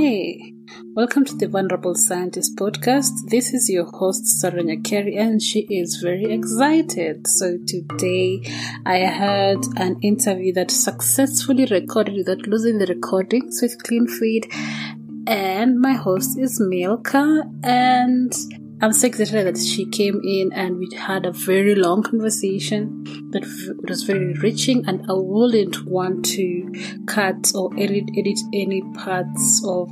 Hi, welcome to the Vulnerable Scientist podcast. This is your host, Saranya Nyakeri, and she is very excited. So, today I had an interview that successfully recorded without losing the recordings with clean feed. And my host is Milcah, and I'm so excited that she came in and we had a very long conversation that was very enriching and I wouldn't want to cut or edit, edit any parts of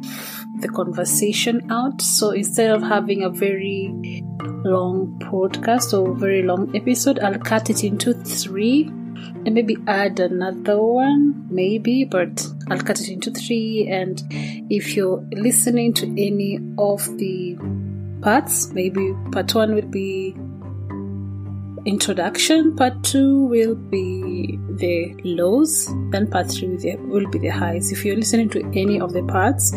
the conversation out. So instead of having a very long podcast or very long episode, I'll cut it into three and maybe add another one, maybe, but I'll cut it into three. And if you're listening to any of the parts. Maybe part one will be introduction, part two will be the lows, then part three will be the highs. If you're listening to any of the parts,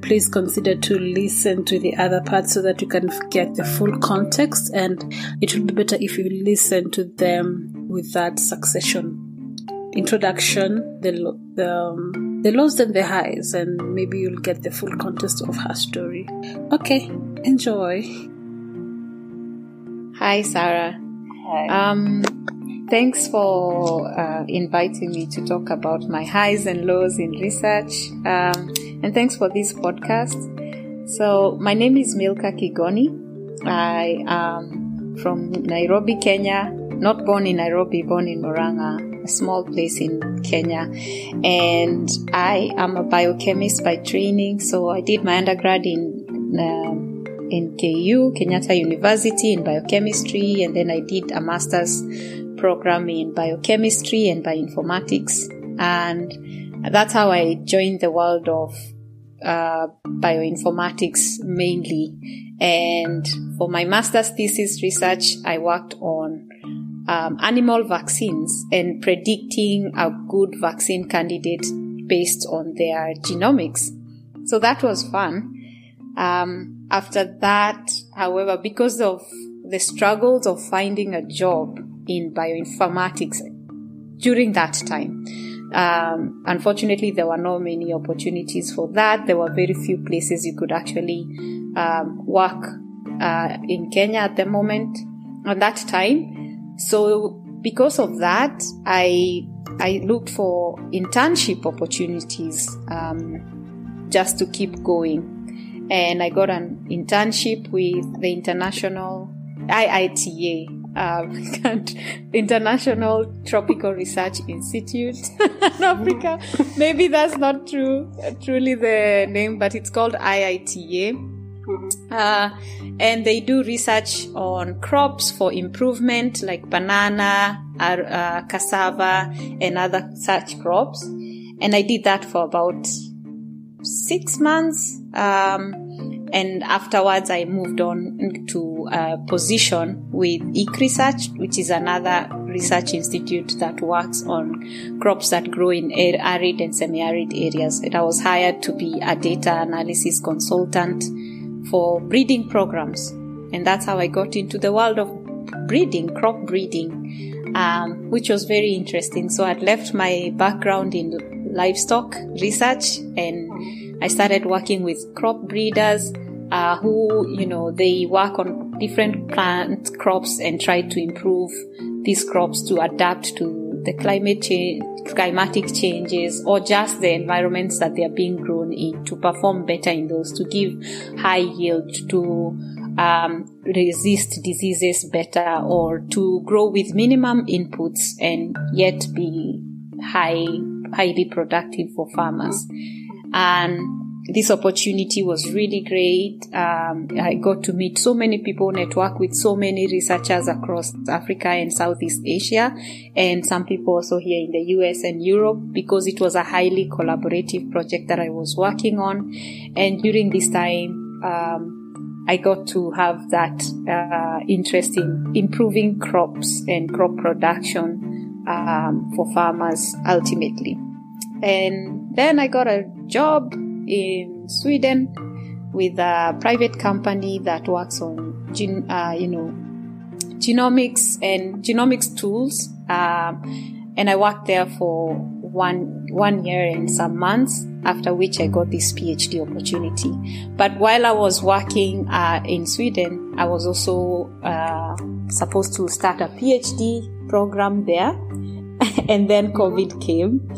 please consider to listen to the other parts so that you can get the full context, and it will be better if you listen to them with that succession. Introduction, the the, um, the lows and the highs, and maybe you'll get the full context of her story. Okay, Enjoy. Hi, Sarah. Hi. Um, thanks for uh, inviting me to talk about my highs and lows in research. Um, and thanks for this podcast. So, my name is Milcah Kigoni. I am from Nairobi, Kenya. Not born in Nairobi, born in Murang'a, a small place in Kenya. And I am a biochemist by training. So, I did my undergrad in um, in KU, Kenyatta University in biochemistry, and then I did a master's program in biochemistry and bioinformatics. And that's how I joined the world of uh, bioinformatics mainly. And for my master's thesis research, I worked on um, animal vaccines and predicting a good vaccine candidate based on their genomics. So that was fun. Um, after that, however, because of the struggles of finding a job in bioinformatics during that time, um, unfortunately, there were not many opportunities for that. There were very few places you could actually um, work uh, in Kenya at the moment at that time. So because of that, I I looked for internship opportunities um, just to keep going and I got an internship with the international IITA, uh, International Tropical Research Institute in Africa. Maybe that's not true, truly the name, but it's called IITA. Mm-hmm. Uh, and they do research on crops for improvement like banana, uh, cassava, and other such crops. And I did that for about six months. Um, and afterwards, I moved on to a position with ICRISAT, which is another research institute that works on crops that grow in arid and semi-arid areas. And I was hired to be a data analysis consultant for breeding programs. And that's how I got into the world of breeding, crop breeding, um, which was very interesting. So I'd left my background in livestock research and I started working with crop breeders uh, who, you know, they work on different plant crops and try to improve these crops to adapt to the climate change, climatic changes or just the environments that they are being grown in to perform better in those, to give high yield, to um, resist diseases better or to grow with minimum inputs and yet be high, highly productive for farmers. And this opportunity was really great. Um, I got to meet so many people, network with so many researchers across Africa and Southeast Asia, and some people also here in the US and Europe because it was a highly collaborative project that I was working on. And during this time, um, I got to have that uh, interest in improving crops and crop production um, for farmers ultimately. And then I got a job in Sweden with a private company that works on, gen, uh, you know, genomics and genomics tools. Um, and I worked there for one one year and some months. After which I got this PhD opportunity. But while I was working uh, in Sweden, I was also uh, supposed to start a PhD program there, and then COVID came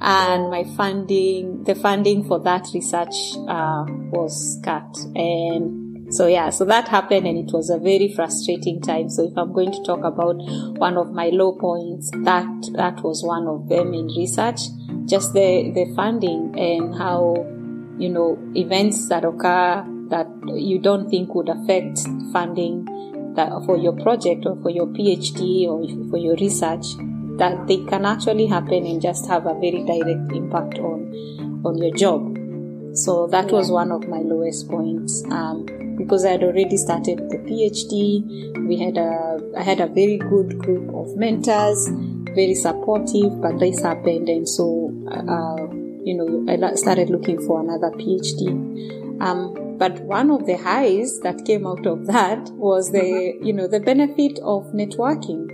and my funding, the funding for that research uh, was cut. And so yeah, so that happened, and it was a very frustrating time. So if I'm going to talk about one of my low points, that that was one of them in research, just the the funding and how you know events that occur that you don't think would affect funding that for your project or for your PhD or for your research that they can actually happen and just have a very direct impact on on your job. So that yeah. was one of my lowest points. Um, because I had already started the PhD, we had a I had a very good group of mentors, very supportive. But this happened, and so uh, you know I started looking for another PhD. Um, but one of the highs that came out of that was the you know the benefit of networking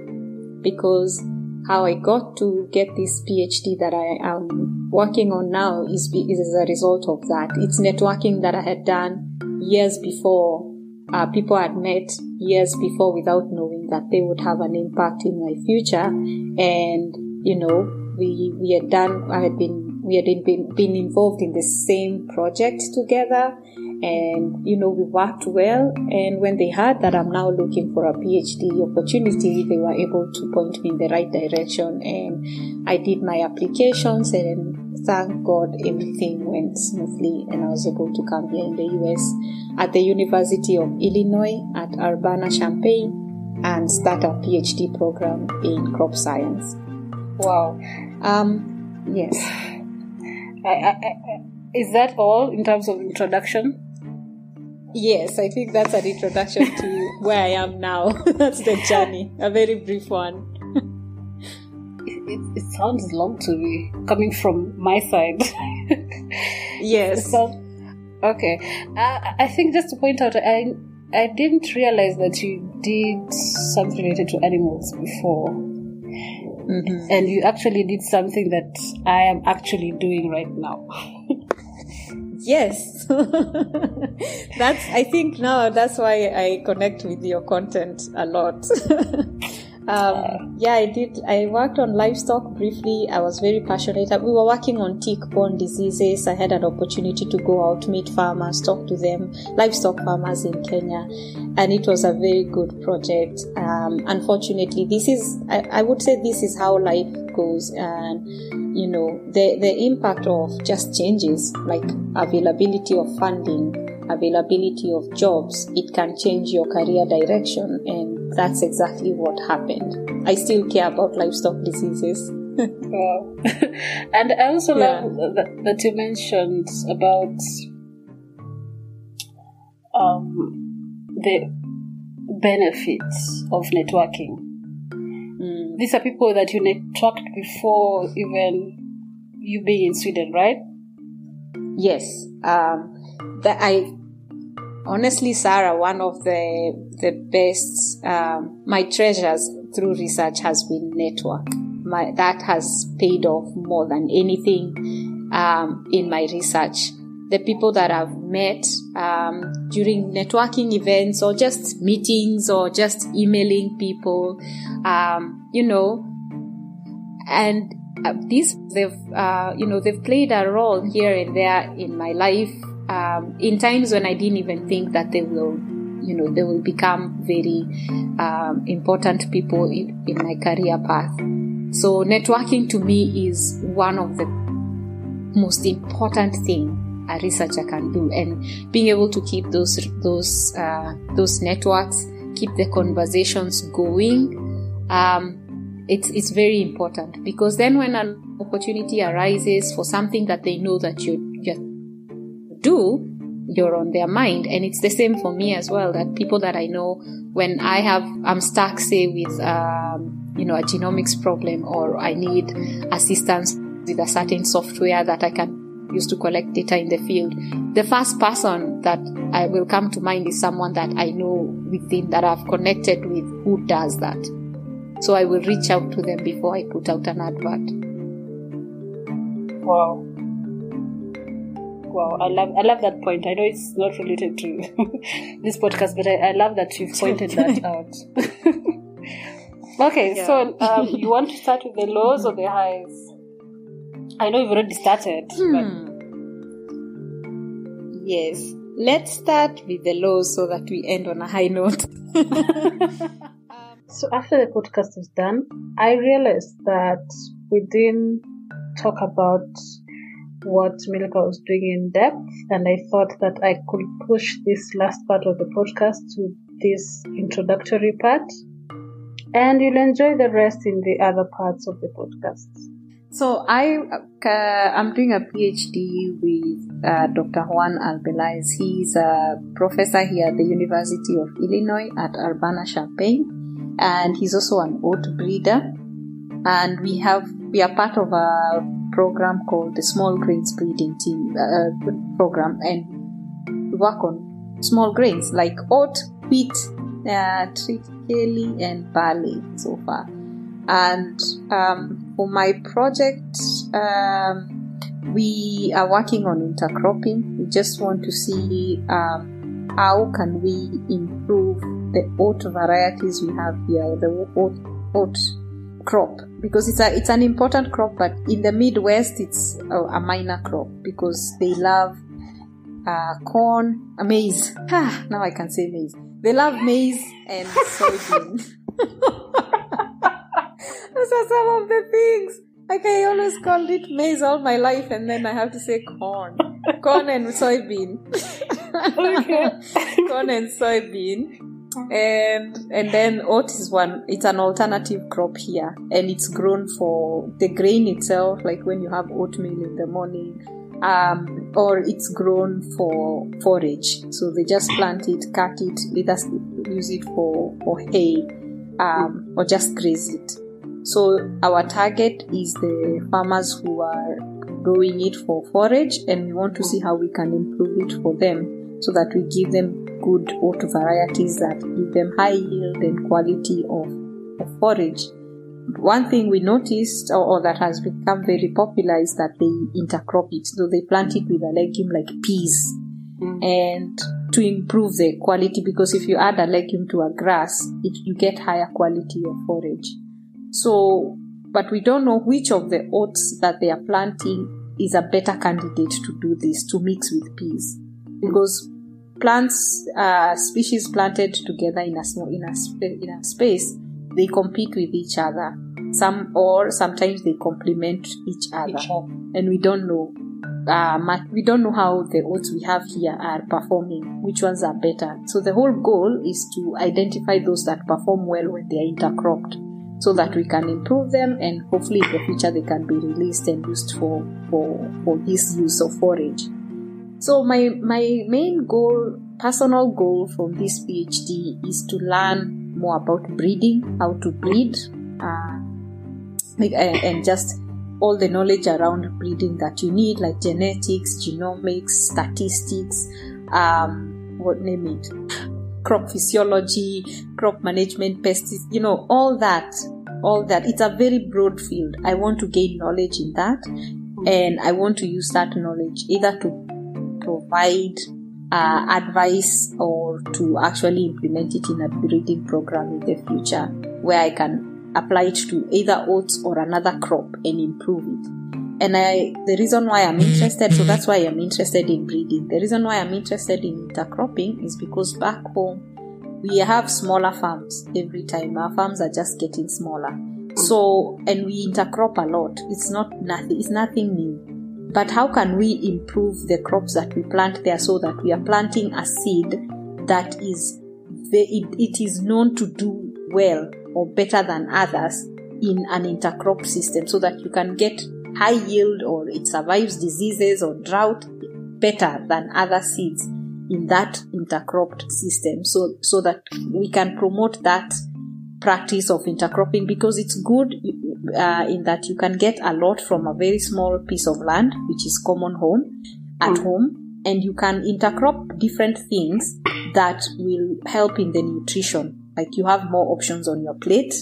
because how I got to get this PhD that I am working on now is, is a result of that. It's networking that I had done years before. Uh, people had met years before without knowing that they would have an impact in my future. And, you know, we, we had done, I had been, we had been, been involved in the same project together and you know we worked well. And when they heard that i'm now looking for a phd opportunity they were able to point me in the right direction. And i did my applications and thank god everything went smoothly and i was able to come here in the us at the university of illinois at urbana-champaign and start a phd program in crop science. Wow. Um yes. I, I, I, is that all in terms of introduction Yes, I think that's an introduction to where I am now. that's the journey, a very brief one. it, it, sounds long to me, coming from my side. yes. So, okay. I, I think just to point out, I I didn't realize that you did something related to animals before. Mm-hmm. And you actually did something that I am actually doing right now. Yes. That's i think now that's why i connect with your content a lot um, yeah. i did. I worked on livestock briefly. I was very passionate. We were working on tick-borne diseases. I had an opportunity to go out meet farmers talk to them livestock farmers in kenya and it was a very good project. Um, unfortunately this is I, I would say this is how life goes and you know the the impact of just changes like availability of funding availability of jobs it can change your career direction and that's exactly what happened i still care about livestock diseases wow. and i also yeah. love that, that you mentioned about um, the benefits of networking these are people that you networked before even you being in Sweden, right? Yes. Um, that I honestly, Sarah, one of the the best um, my treasures through research has been network. My that has paid off more than anything um, in my research the people that I've met um, during networking events or just meetings or just emailing people, um, you know, and uh, these they've uh, you know they've played a role here and there in my life um, in times when I didn't even think that they will you know they will become very um, important people in, in my career path. So networking to me is one of the most important thing a researcher can do, and being able to keep those those uh, those networks, keep the conversations going. Um, it's it's very important because then when an opportunity arises for something that they know that you you do you're on their mind and it's the same for me as well that people that i know when i have i'm stuck say with um, you know a genomics problem or i need assistance with a certain software that i can use to collect data in the field the first person that i will come to mind is someone that i know within that i've connected with who does that so I will reach out to them before I put out an advert. Wow. Wow, I love I love that point. I know it's not related to this podcast, but I, I love that you've pointed that out. okay, yeah. so um, you want to start with the lows or the highs? I know you've already started. Hmm. Yes, let's start with the lows so that we end on a high note. So after the podcast was done, I realized that we didn't talk about what Milcah was doing in depth, and I thought that I could push this last part of the podcast to this introductory part, and you'll enjoy the rest in the other parts of the podcast. So I uh, I'm doing a PhD with uh, Dr. Juan Arbelaez. He's a professor here at the University of Illinois at Urbana-Champaign and he's also an oat breeder. And we have we are part of a program called the Small Grains Breeding Team uh, program, and we work on small grains like oat, wheat, uh, triticale, and barley so far. And um, for my project, um, we are working on intercropping. We just want to see um, how can we improve the oat varieties we have here, the oat, oat crop, because it's a it's an important crop, but in the Midwest it's a, a minor crop because they love uh, corn, uh, maize. Ah, now I can say maize. They love maize and soybean. Those are some of the things. Like I always called it maize all my life, and then I have to say corn, corn and soybean. corn and soybean and and then oat is one it's an alternative crop here. And it's grown for the grain itself like when you have oatmeal in the morning. Um, or it's grown for forage. So they just plant it cut it either use it for for hay um, or just graze it. So our target is the farmers who are growing it for forage and we want to see how we can improve it for them so that we give them good oat varieties that give them high yield and quality of, of forage. One thing we noticed, or, or, that has become very popular, is that they intercrop it. So they plant it with a legume like peas, mm. and to improve the quality. Because if you add a legume to a grass, it, you get higher quality of forage. So, but we don't know which of the oats that they are planting is a better candidate to do this to mix with peas, because plants uh, species planted together in a small in a, in a space they compete with each other. Some or sometimes they complement each other, each and we don't know uh, we don't know how the oats we have here are performing which ones are better. So the whole goal is to identify those that perform well when they are intercropped so that we can improve them and hopefully in the future they can be released and used for for, for this use of forage so my my main goal, personal goal from this PhD is to learn more about breeding, how to breed, uh, and just all the knowledge around breeding that you need, like genetics, genomics, statistics, um, what name it, crop physiology, crop management, pests, you know, all that, all that. It's a very broad field. I want to gain knowledge in that, and I want to use that knowledge either to provide uh, advice or to actually implement it in a breeding program in the future where I can apply it to either oats or another crop and improve it. And I, the reason why I'm interested, so that's why I'm interested in breeding. The reason why I'm interested in intercropping is because back home we have smaller farms every time. Our farms are just getting smaller. So, and we intercrop a lot. It's not nothing, it's nothing new. But how can we improve the crops that we plant there so that we are planting a seed that is, it, it is known to do well or better than others in an intercrop system so that you can get high yield or it survives diseases or drought better than other seeds in that intercropped system so so that we can promote that practice of intercropping because it's good uh, in that you can get a lot from a very small piece of land which is common home at mm. home and you can intercrop different things that will help in the nutrition like you have more options on your plate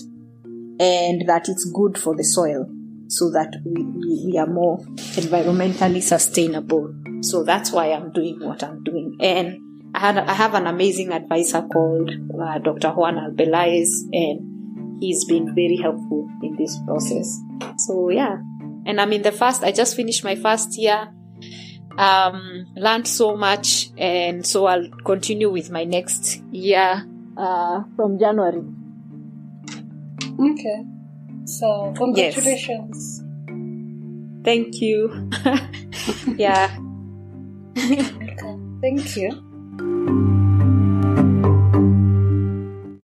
and that it's good for the soil so that we, we, are more environmentally sustainable so that's why I'm doing what I'm doing. And I had I have an amazing advisor called uh, Dr. Juan Arbelaez, and he's been very helpful this process. So yeah, and I'm in the first. I just finished my first year. Um, learned so much, and so I'll continue with my next year uh, from January. Okay. So congratulations. Yes. Thank you. yeah. Thank you.